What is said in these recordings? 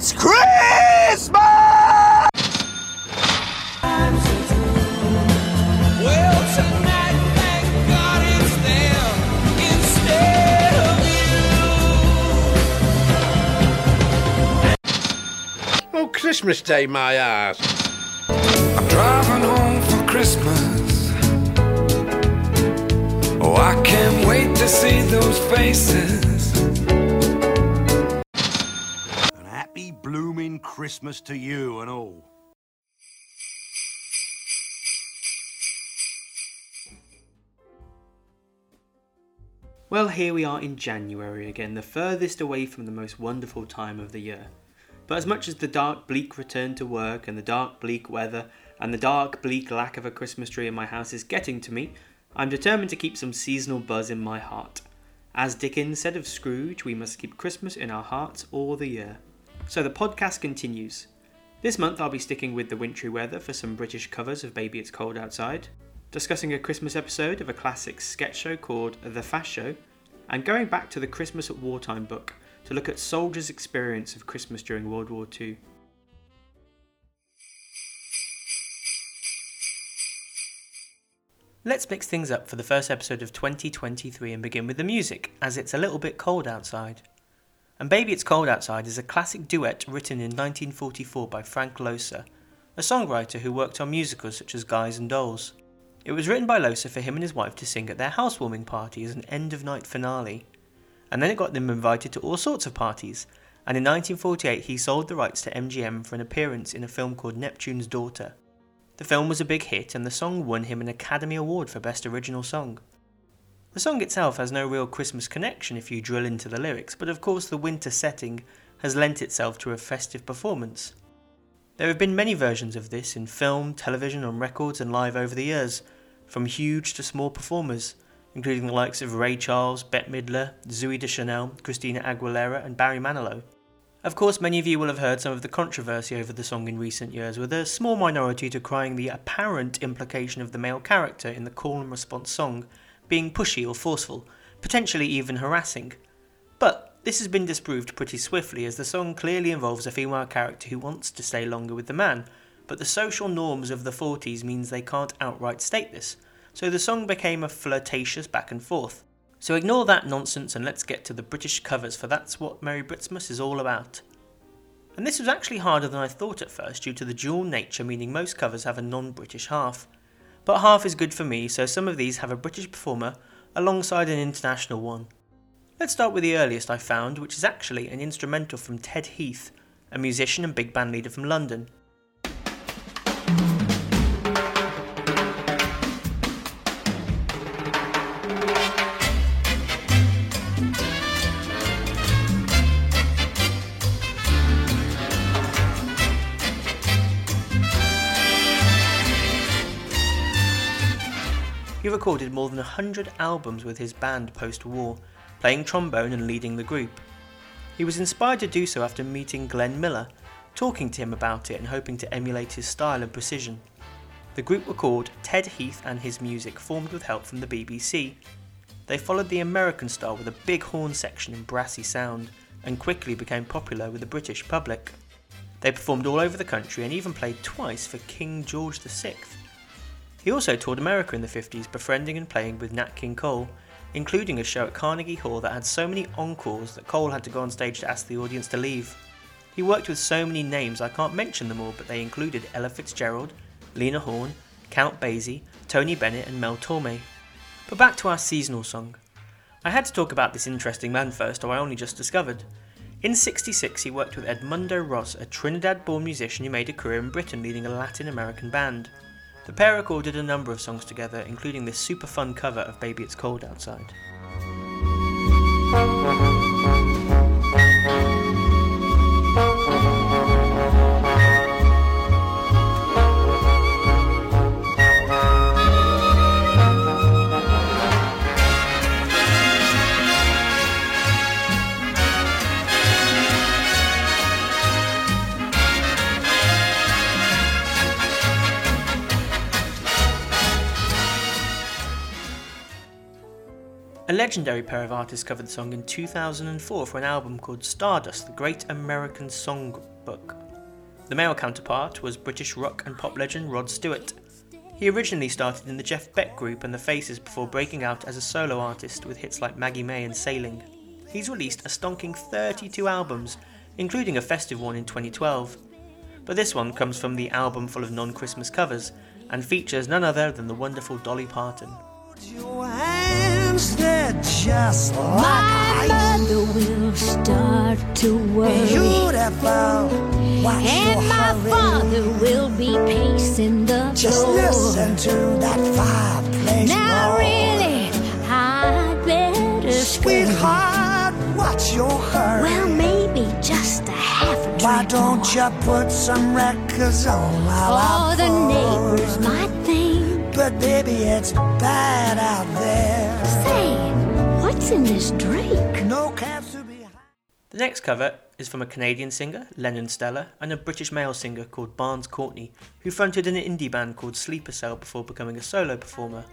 It's Christmas! Well, tonight, thank God it's them instead of you. Oh, Christmas Day, my ass. I'm driving home for Christmas. Oh, I can't wait to see those faces. Christmas to you and all. Well, here we are in January again, the furthest away from the most wonderful time of the year. But as much as the dark, bleak return to work and the dark, bleak weather and the dark, bleak lack of a Christmas tree in my house is getting to me, I'm determined to keep some seasonal buzz in my heart. As Dickens said of Scrooge, we must keep Christmas in our hearts all the year. So the podcast continues. This month I'll be sticking with the wintry weather for some British covers of Baby It's Cold Outside, discussing a Christmas episode of a classic sketch show called The Fast Show, and going back to the Christmas at Wartime book to look at soldiers' experience of Christmas during World War II. Let's mix things up for the first episode of 2023 and begin with the music, as it's a little bit cold outside. And Baby It's Cold Outside is a classic duet written in 1944 by Frank Loesser, a songwriter who worked on musicals such as Guys and Dolls. It was written by Loesser for him and his wife to sing at their housewarming party as an end of night finale. And then it got them invited to all sorts of parties, and in 1948 he sold the rights to MGM for an appearance in a film called Neptune's Daughter. The film was a big hit, and the song won him an Academy Award for Best Original Song. The song itself has no real Christmas connection if you drill into the lyrics, but of course the winter setting has lent itself to a festive performance. There have been many versions of this in film, television, on records, and live over the years, from huge to small performers, including the likes of Ray Charles, Bette Midler, Zooey Deschanel, Christina Aguilera, and Barry Manilow. Of course, many of you will have heard some of the controversy over the song in recent years, with a small minority decrying the apparent implication of the male character in the call and response song being pushy or forceful, potentially even harassing. But this has been disproved pretty swiftly, as the song clearly involves a female character who wants to stay longer with the man, but the social norms of the 40s means they can't outright state this, so the song became a flirtatious back and forth. So ignore that nonsense and let's get to the British covers, for that's what Merry Britsmas is all about. And this was actually harder than I thought at first due to the dual nature, meaning most covers have a non British half. But half is good for me, so some of these have a British performer alongside an international one. Let's start with the earliest I found, which is actually an instrumental from Ted Heath, a musician and big band leader from London. He recorded more than 100 albums with his band post war, playing trombone and leading the group. He was inspired to do so after meeting Glenn Miller, talking to him about it and hoping to emulate his style and precision. The group were called Ted Heath and His Music, formed with help from the BBC. They followed the American style with a big horn section and brassy sound, and quickly became popular with the British public. They performed all over the country and even played twice for King George VI. He also toured America in the 50s, befriending and playing with Nat King Cole, including a show at Carnegie Hall that had so many encores that Cole had to go on stage to ask the audience to leave. He worked with so many names I can't mention them all, but they included Ella Fitzgerald, Lena Horne, Count Basie, Tony Bennett, and Mel Torme. But back to our seasonal song. I had to talk about this interesting man first, or I only just discovered. In 66, he worked with Edmundo Ros, a Trinidad born musician who made a career in Britain leading a Latin American band. The pair recorded a number of songs together, including this super fun cover of Baby It's Cold Outside. Legendary pair of artists covered the song in 2004 for an album called Stardust, the Great American Songbook. The male counterpart was British rock and pop legend Rod Stewart. He originally started in the Jeff Beck group and the Faces before breaking out as a solo artist with hits like Maggie May and Sailing. He's released a stonking 32 albums, including a festive one in 2012. But this one comes from the album full of non Christmas covers and features none other than the wonderful Dolly Parton. Your hands, they're just like My ice. mother will start to worry. Beautiful. Watch And my hurry. father will be pacing the Just floor. listen to that fireplace Now roar. really, I'd better. Sweetheart, what's your hurry? Well, maybe just a half a Why don't more. you put some records on while All I oh, the neighbors might But baby, it's bad out there. say, what's in this drink? No cabs to be had. The next cover is from a Canadian singer, Lennon Stella, and a British male singer called Barns Courtney, who fronted an indie band called Sleeper Cell before becoming a solo performer.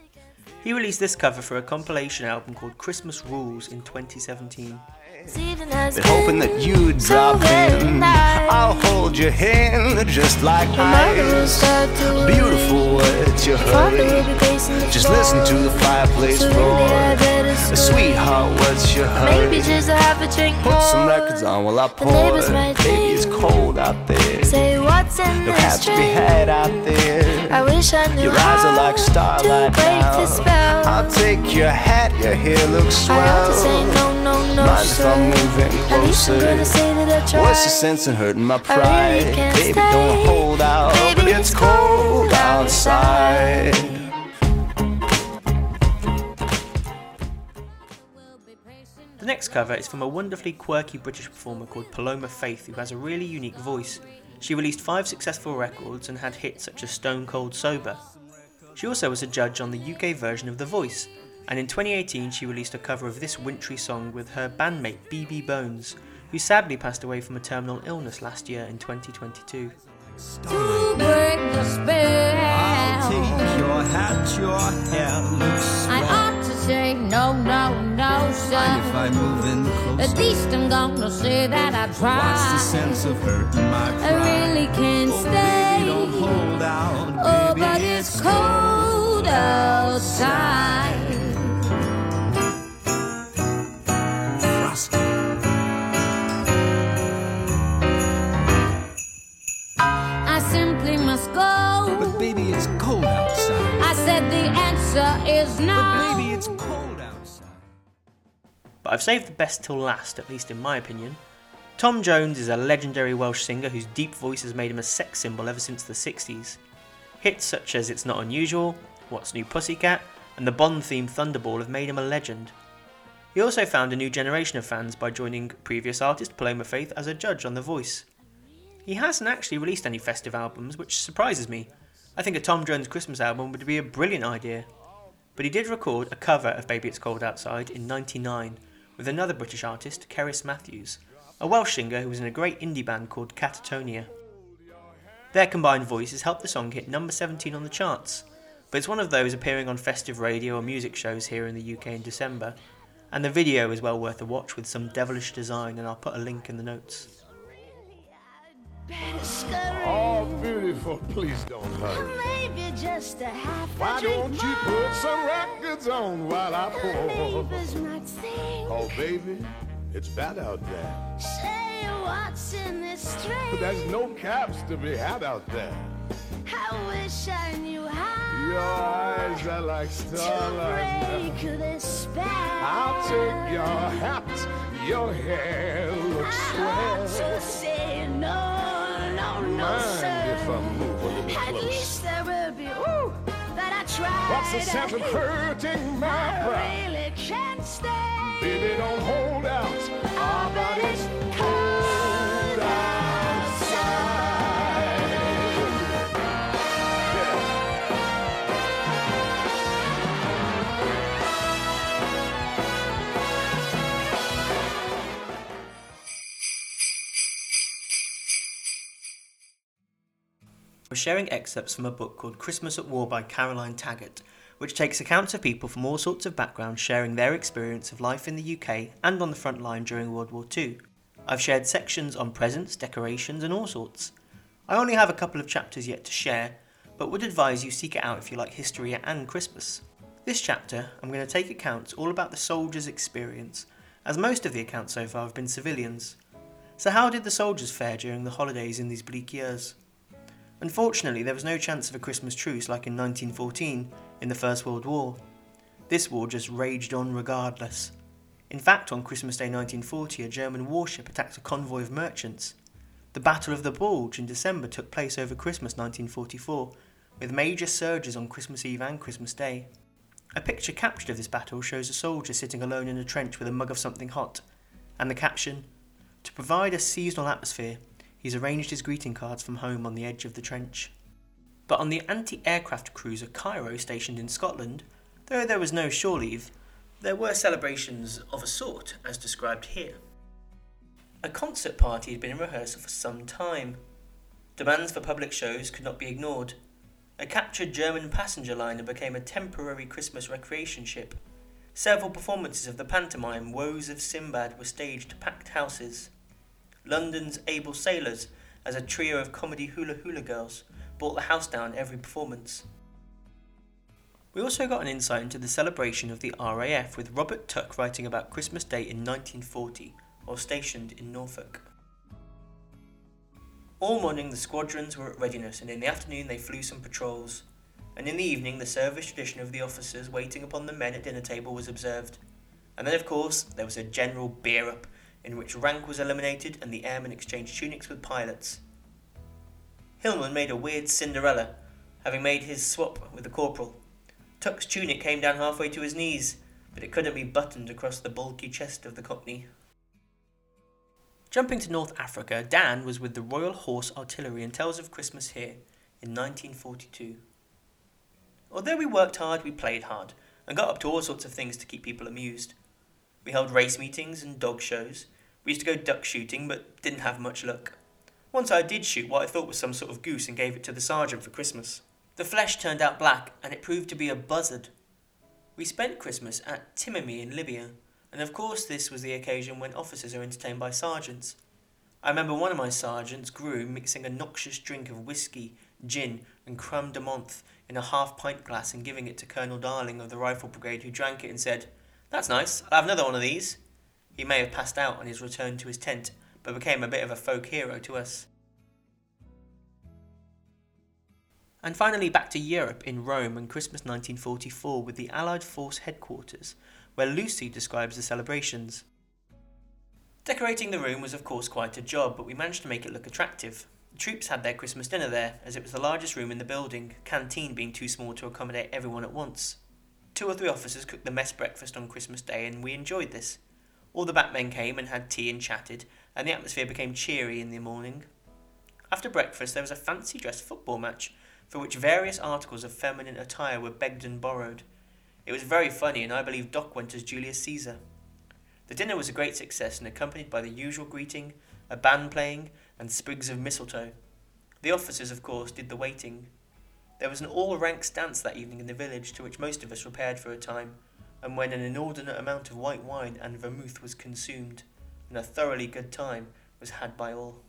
He released this cover for a compilation album called Christmas Rules in 2017. Been hoping that you'd drop in. I'll hold your hand just like ice. Beautiful words you hurry. Just listen to the fireplace roar. Sweetheart, what's your hurry? Maybe just a half a drink Put some records on while I pour. neighbors might Baby, it's cold out there. Say what's in No this hats to be had out there. I wish I knew Your eyes how are like starlight to break now. the spell. I'll take your hat, your hair looks I ought to swell. say no, no, no, Mind if. I'm moving At least I'm closer? gonna say that I tried. What's the sense in hurting my pride? can't Baby, stay. don't hold out. Baby, but it's cold outside. The next cover is from a wonderfully quirky British performer called Paloma Faith, who has a really unique voice. She released five successful records and had hits such as Stone Cold Sober. She also was a judge on the UK version of The Voice, and in 2018 she released a cover of this wintry song with her bandmate BB Bones, who sadly passed away from a terminal illness last year in 2022. To break the spell. your hat, your hair looks I ought to say no, no, no, sir. move in At least I'm gonna say that I tried. of hurting my I really can't oh, stay. hold out. Oh, but it's cold outside. I simply must go. But baby, it's cold outside. I said the answer is no. But I've saved the best till last, at least in my opinion. Tom Jones is a legendary Welsh singer whose deep voice has made him a sex symbol ever since the 60s. Hits such as It's Not Unusual, What's New Pussycat, and the Bond themed Thunderball have made him a legend. He also found a new generation of fans by joining previous artist Paloma Faith as a judge on The Voice. He hasn't actually released any festive albums, which surprises me. I think a Tom Jones Christmas album would be a brilliant idea. But he did record a cover of Baby It's Cold Outside in 99 with another British artist, Cerys Matthews, a Welsh singer who was in a great indie band called Catatonia. Their combined voices helped the song hit number 17 on the charts, but it's one of those appearing on festive radio or music shows here in the UK in December, and the video is well worth a watch with some devilish design, and I'll put a link in the notes. Beautiful, please don't hurry. Maybe just a half Why don't you more. put some records on while I pour? Neighbors might think, Oh, baby, it's bad out there. say what's in this But there's no cabs to be had out there. I wish I knew how Your eyes are like to starlight. break this spell. I'll take your hat, your hair looks I swell. to say no, At least there will be, ooh, that I tried. What's the sense of hurting my I really can't stay. Baby, don't hold out. Ah, sharing excerpts from a book called Christmas at War by Caroline Taggart, which takes accounts of people from all sorts of backgrounds sharing their experience of life in the UK and on the front line during World War II. I've shared sections on presents, decorations, and all sorts. I only have a couple of chapters yet to share, but would advise you seek it out if you like history and Christmas. This chapter, I'm going to take accounts all about the soldiers' experience, as most of the accounts so far have been civilians. So, how did the soldiers fare during the holidays in these bleak years? Unfortunately, there was no chance of a Christmas truce like in 1914 in the First World War. This war just raged on regardless. In fact, on Christmas Day 1940, a German warship attacked a convoy of merchants. The Battle of the Bulge in December took place over Christmas 1944, with major surges on Christmas Eve and Christmas Day. A picture captured of this battle shows a soldier sitting alone in a trench with a mug of something hot, and the caption To provide a seasonal atmosphere, he's arranged his greeting cards from home on the edge of the trench. But on the anti aircraft cruiser Cairo, stationed in Scotland, though there was no shore leave, there were celebrations of a sort, as described here. A concert party had been in rehearsal for some time. Demands for public shows could not be ignored. A captured German passenger liner became a temporary Christmas recreation ship. Several performances of the pantomime Woes of Sinbad were staged to packed houses. London's Able Sailors, as a trio of comedy hula hula girls, brought the house down every performance. We also got an insight into the celebration of the RAF with Robert Tuck writing about Christmas Day in 1940 while stationed in Norfolk. All morning the squadrons were at readiness, and in the afternoon they flew some patrols. And in the evening the service tradition of the officers waiting upon the men at dinner table was observed. And then, of course, there was a general beer up, in which rank was eliminated and the airmen exchanged tunics with pilots. Hillman made a weird Cinderella, having made his swap with the corporal. Tuck's tunic came down halfway to his knees, but it couldn't be buttoned across the bulky chest of the cockney. Jumping to North Africa, Dan was with the Royal Horse Artillery and tells of Christmas here in 1942. Although we worked hard, we played hard and got up to all sorts of things to keep people amused. We held race meetings and dog shows. We used to go duck shooting, but didn't have much luck. Once I did shoot what I thought was some sort of goose and gave it to the sergeant for Christmas. The flesh turned out black, and it proved to be a buzzard. We spent Christmas at Timimi in Libya, and of course this was the occasion when officers are entertained by sergeants. I remember one of my sergeants, Grew, mixing a noxious drink of whisky, gin, and creme de menthe in a half pint glass and giving it to Colonel Darling of the Rifle Brigade, who drank it and said, That's nice, I'll have another one of these. He may have passed out on his return to his tent, but became a bit of a folk hero to us. And finally, back to Europe in Rome and Christmas 1944 with the Allied Force headquarters, where Lucy describes the celebrations. Decorating the room was, of course, quite a job, but we managed to make it look attractive. The troops had their Christmas dinner there, as it was the largest room in the building, canteen being too small to accommodate everyone at once. Two or three officers cooked the mess breakfast on Christmas Day, and we enjoyed this. All the batmen came and had tea and chatted, and the atmosphere became cheery in the morning. After breakfast, there was a fancy dress football match, for which various articles of feminine attire were begged and borrowed. It was very funny, and I believe Doc went as Julius Caesar. The dinner was a great success and accompanied by the usual greeting, a band playing, and sprigs of mistletoe. The officers, of course, did the waiting. There was an all ranks dance that evening in the village to which most of us repaired for a time, and when an inordinate amount of white wine and vermouth was consumed, and a thoroughly good time was had by all.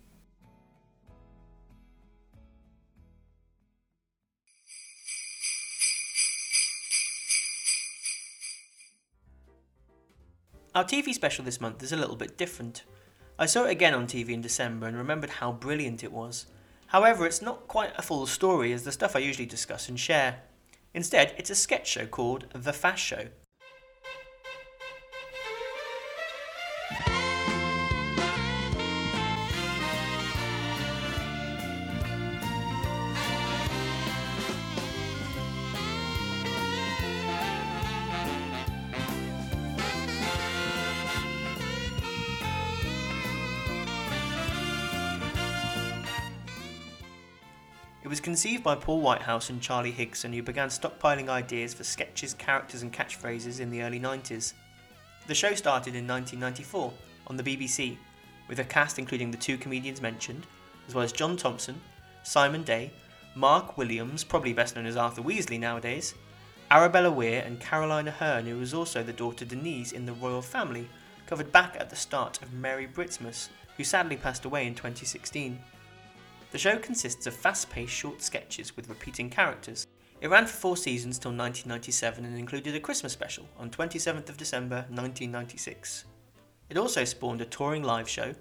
Our TV special this month is a little bit different. I saw it again on TV in December and remembered how brilliant it was. However, it's not quite a full story as the stuff I usually discuss and share. Instead, it's a sketch show called The Fast Show. Conceived by Paul Whitehouse and Charlie Higson, who began stockpiling ideas for sketches, characters, and catchphrases in the early 90s. The show started in 1994 on the BBC, with a cast including the two comedians mentioned, as well as John Thompson, Simon Day, Mark Williams, probably best known as Arthur Weasley nowadays, Arabella Weir and Caroline Aherne, who was also the daughter Denise in the Royle Family, covered back at the start of Merry Britsmas, who sadly passed away in 2016. The show consists of fast paced short sketches with repeating characters. It ran for four seasons till 1997 and included a Christmas special on 27th of December 1996. It also spawned a touring live show,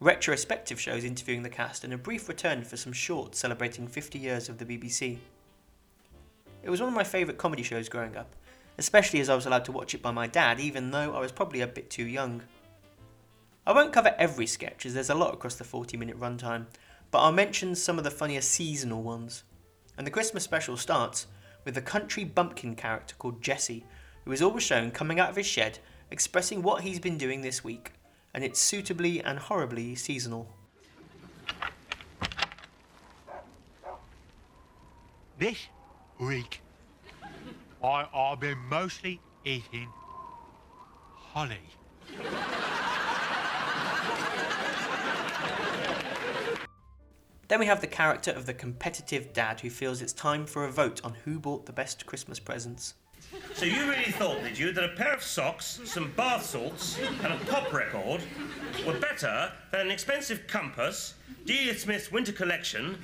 retrospective shows interviewing the cast, and a brief return for some shorts celebrating 50 years of the BBC. It was one of my favourite comedy shows growing up, especially as I was allowed to watch it by my dad, even though I was probably a bit too young. I won't cover every sketch as there's a lot across the 40 minute runtime, but I'll mention some of the funnier seasonal ones. And the Christmas special starts with a country bumpkin character called Jesse, who is always shown coming out of his shed expressing what he's been doing this week, and it's suitably and horribly seasonal. This week, I, I've been mostly eating holly. Then we have the character of the competitive dad who feels it's time for a vote on who bought the best Christmas presents. So you really thought, did you, that a pair of socks, some bath salts, and a pop record were better than an expensive compass, Delia Smith's winter collection,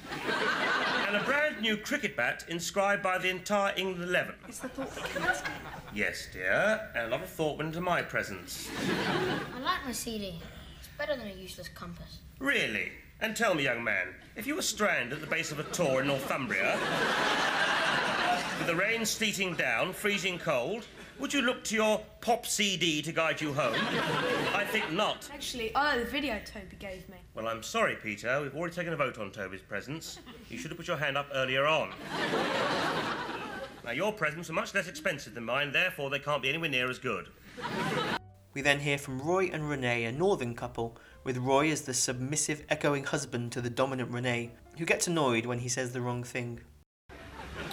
and a brand new cricket bat inscribed by the entire England Eleven? It's the thought that counts. Yes, dear, and a lot of thought went into my presents. I like my CD. It's better than a useless compass. Really? And tell me, young man, if you were stranded at the base of a tor in Northumbria, with the rain sleeting down, freezing cold, would you look to your pop CD to guide you home? I think not. Actually, I like the video Toby gave me. Well, I'm sorry, Peter. We've already taken a vote on Toby's presents. You should have put your hand up earlier on. Now, your presents are much less expensive than mine, therefore they can't be anywhere near as good. We then hear from Roy and Renee, a northern couple, with Roy as the submissive, echoing husband to the dominant Renee, who gets annoyed when he says the wrong thing.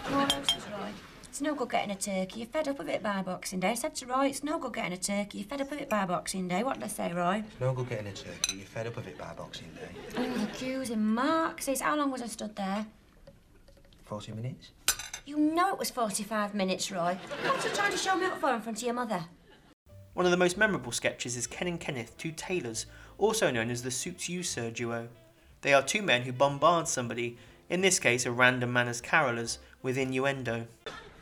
No, says Roy. It's no good getting a turkey. You're fed up of it by Boxing Day. I said to Roy, it's no good getting a turkey. You're fed up of it by Boxing Day. What did I say, Roy? It's no good getting a turkey. You're fed up of it by Boxing Day. Oh, the queues in Mark says, how long was I stood there? 40 minutes? You know it was 45 minutes, Roy. What's you trying to show me up for in front of your mother? One of the most memorable sketches is Ken and Kenneth, two tailors, also known as the Suits You Sir duo. They are two men who bombard somebody, in this case a random man as carolers, with innuendo.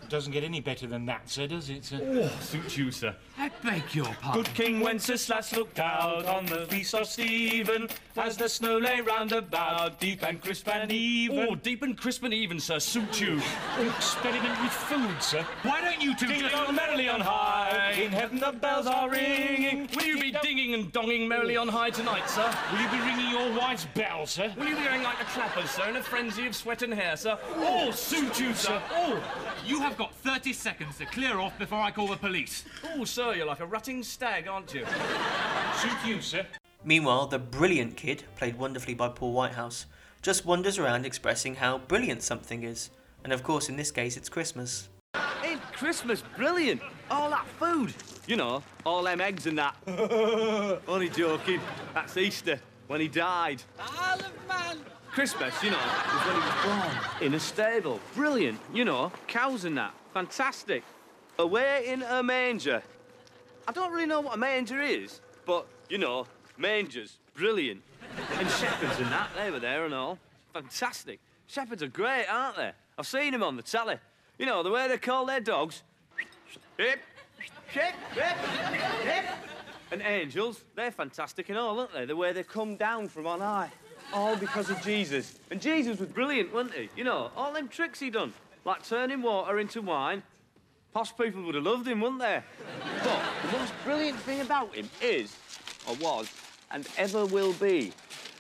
It doesn't get any better than that, sir, does it, sir? Oh, suit you, sir. I beg your pardon. Good King Wenceslas looked out on the feast of Stephen as the snow lay round about, deep and crisp and even. Oh, deep and crisp and even, sir. Suit you. Experiment with food, sir. Why don't you two Ding just... dong merrily on high, oh, in heaven the bells are ringing. Will you be dinging and donging merrily on high tonight, sir? Will you be ringing your wife's bell, sir? Will you be going like a clapper, sir, in a frenzy of sweat and hair, sir? Oh, suit you, sir. Oh, You have got 30 seconds to clear off before I call the police. oh, sir, you're like a rutting stag, aren't you? Suit you, sir. Meanwhile, the brilliant kid, played wonderfully by Paul Whitehouse, just wanders around expressing how brilliant something is. And of course, in this case, it's Christmas. Ain't Christmas brilliant? All that food. You know, all them eggs and that. Only joking. That's Easter, when he died. Christmas, you know, was when he was born. In a stable. Brilliant. You know, cows and that. Fantastic. Away in a manger. I don't really know what a manger is, but, you know, mangers. Brilliant. And shepherds and that, they were there and all. Fantastic. Shepherds are great, aren't they? I've seen them on the telly. You know, the way they call their dogs. Hip, hip, hip, hip. And angels, they're fantastic and all, aren't they? The way they come down from on high. All because of Jesus. And Jesus was brilliant, wasn't he? You know, all them tricks he done, like turning water into wine. Posh people would have loved him, wouldn't they? But the most brilliant thing about him is, or was, and ever will be,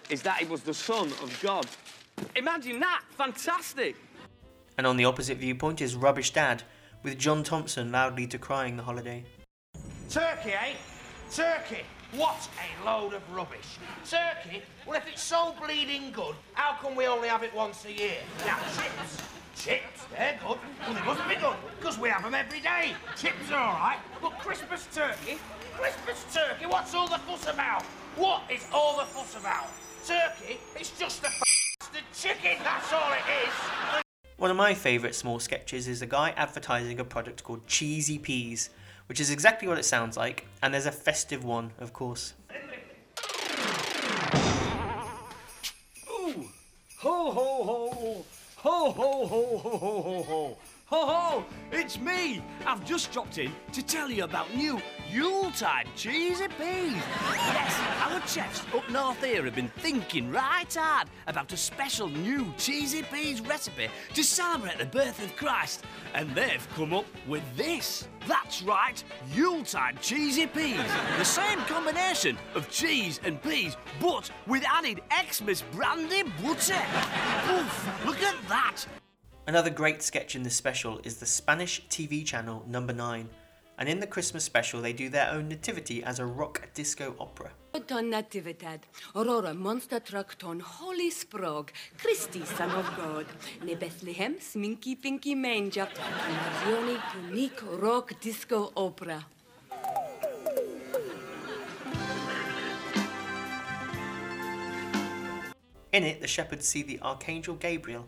is that he was the son of God. Imagine that! Fantastic! And on the opposite viewpoint is Rubbish Dad, with John Thompson loudly decrying the holiday. Turkey, eh? Turkey. What a load of rubbish. Turkey? Well, if it's so bleeding good, how come we only have it once a year? Now, chips. Chips, they're good. Well, they must be good, because we have them every day. Chips are all right, but Christmas turkey? Christmas turkey? What's all the fuss about? What is all the fuss about? Turkey? It's just a f***ed chicken, that's all it is. One of my favourite small sketches is a guy advertising a product called Cheesy Peas, which is exactly what it sounds like, and there's a festive one, of course. Ooh! Ho ho ho! Ho ho ho ho ho ho ho! Ho ho! It's me! I've just dropped in to tell you about new Yuletide cheesy peas. Yes, our chefs up north here have been thinking right hard about a special new cheesy peas recipe to celebrate the birth of Christ. And they've come up with this. That's right, Yuletide cheesy peas. The same combination of cheese and peas, but with added Xmas brandy butter. Oof, look at that. Another great sketch in this special is the Spanish TV channel Number 9, and in the Christmas special they do their own nativity as a rock disco opera. Ton nativitet, aurora monster truck ton holy sprog, Christi son of God, ne Bethlehem sminky pinky manger, nazioni unique rock disco opera. In it, the shepherds see the Archangel Gabriel,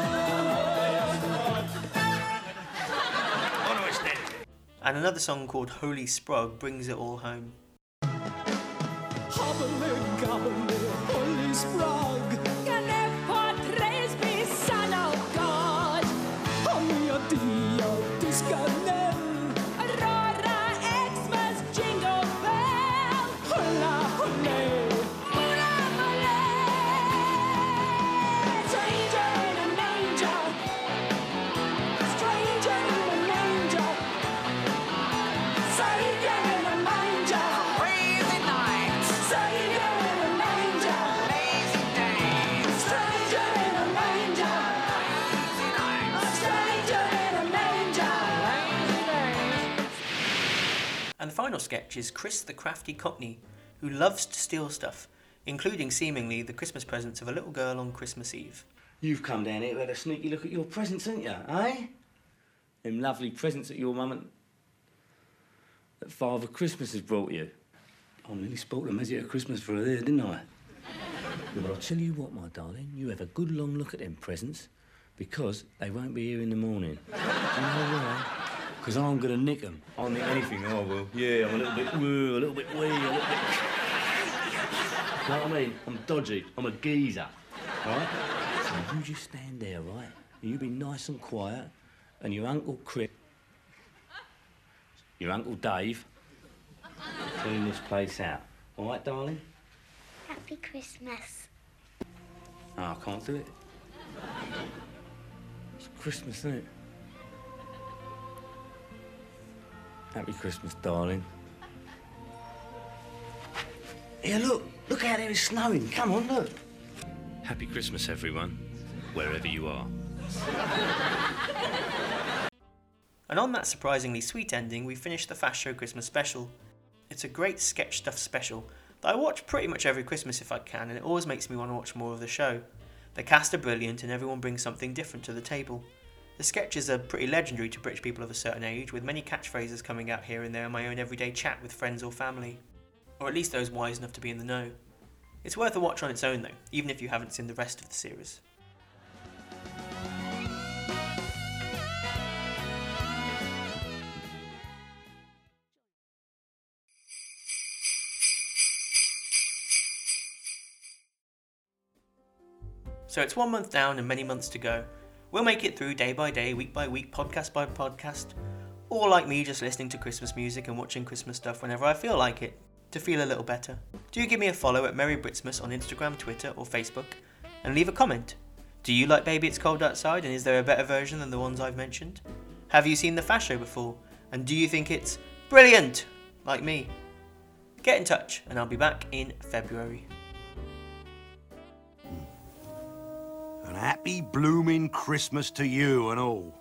And another song called Holy Sprug brings it all home. Is Chris the Crafty Cockney, who loves to steal stuff, including seemingly the Christmas presents of a little girl on Christmas Eve. You've come down here to a sneaky look at your presents, haven't you, eh? Them lovely presents that your mum and that Father Christmas has brought you. I nearly spoilt them as at Christmas for her there, didn't I? But I'll tell you what, my darling, you have a good long look at them presents because they won't be here in the morning. You know why? Because I'm going to nick them. I'll nick anything, oh, I will. Yeah, I'm a little bit woo, a little bit wee, a little bit... You know what I mean? I'm dodgy. I'm a geezer. Right? So you just stand there, right? And you be nice and quiet, and your Uncle Chris, your Uncle Dave, clean this place out. All right, darling? Happy Christmas. No, I can't do it. It's Christmas, isn't it? Happy Christmas, darling. Here, look. Look out there, it's snowing. Come on, look. Happy Christmas, everyone, wherever you are. And on that surprisingly sweet ending, we finish the Fast Show Christmas special. It's a great sketch stuff special that I watch pretty much every Christmas if I can, and it always makes me want to watch more of the show. The cast are brilliant, and everyone brings something different to the table. The sketches are pretty legendary to British people of a certain age, with many catchphrases coming out here and there in my own everyday chat with friends or family. Or at least those wise enough to be in the know. It's worth a watch on its own though, even if you haven't seen the rest of the series. So it's one month down and many months to go. We'll make it through day by day, week by week, podcast by podcast, or like me, just listening to Christmas music and watching Christmas stuff whenever I feel like it, to feel a little better. Do give me a follow at Merry Britsmas on Instagram, Twitter, or Facebook, and leave a comment. Do you like Baby It's Cold Outside, and is there a better version than the ones I've mentioned? Have you seen the Fast Show before, and do you think it's brilliant, like me? Get in touch, and I'll be back in February. Happy blooming Christmas to you and all.